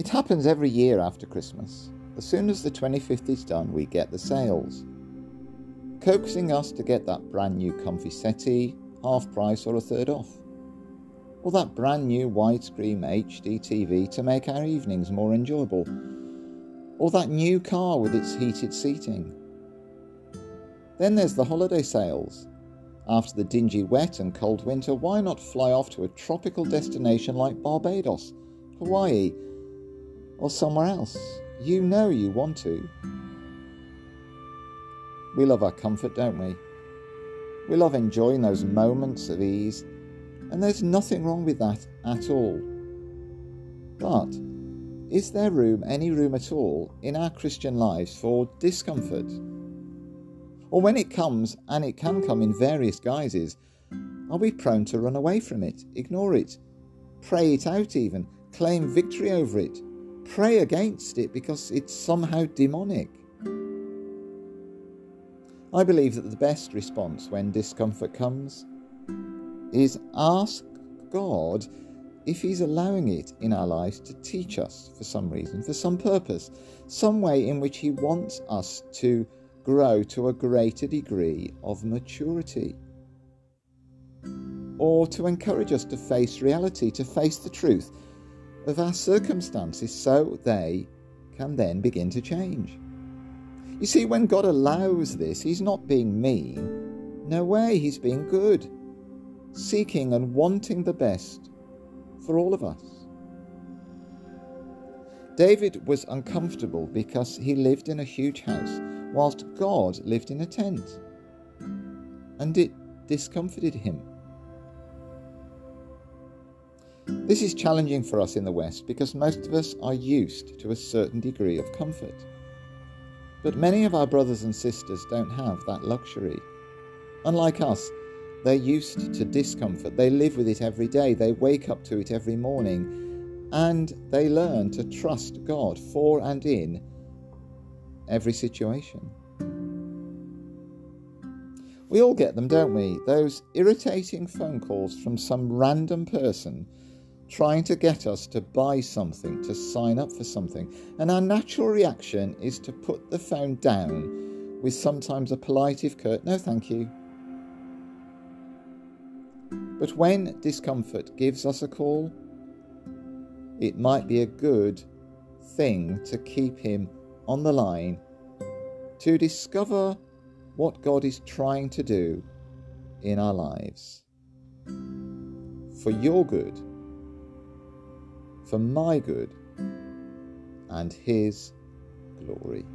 It happens every year after Christmas. As soon as the 25th is done, we get the sales, coaxing us to get that brand new comfy settee, half price or a third off. Or that brand new widescreen HD TV to make our evenings more enjoyable. Or that new car with its heated seating. Then there's the holiday sales. After the dingy wet and cold winter, why not fly off to a tropical destination like Barbados, Hawaii, or somewhere else? You know you want to. We love our comfort, don't we? We love enjoying those moments of ease, and there's nothing wrong with that at all. But is there room, any room at all, in our Christian lives for discomfort? Or when it comes, and it can come in various guises, are we prone to run away from it, ignore it, pray it out even, claim victory over it, pray against it because it's somehow demonic? I believe that the best response when discomfort comes is ask God if He's allowing it in our lives to teach us for some reason, for some purpose, some way in which He wants us to grow to a greater degree of maturity. Or to encourage us to face reality, to face the truth of our circumstances so they can then begin to change. You see, when God allows this, He's not being mean. No way, He's being good, seeking and wanting the best for all of us. David was uncomfortable because he lived in a huge house, whilst God lived in a tent. And it discomforted him. This is challenging for us in the West because most of us are used to a certain degree of comfort. But many of our brothers and sisters don't have that luxury. Unlike us, they're used to discomfort. They live with it every day. They wake up to it every morning. And they learn to trust God for and in every situation. We all get them, don't we? Those irritating phone calls from some random person trying to get us to buy something, to sign up for something. And our natural reaction is to put the phone down with sometimes a polite, if curt, no thank you. But when discomfort gives us a call, it might be a good thing to keep him on the line to discover what God is trying to do in our lives for your good for my good and His glory.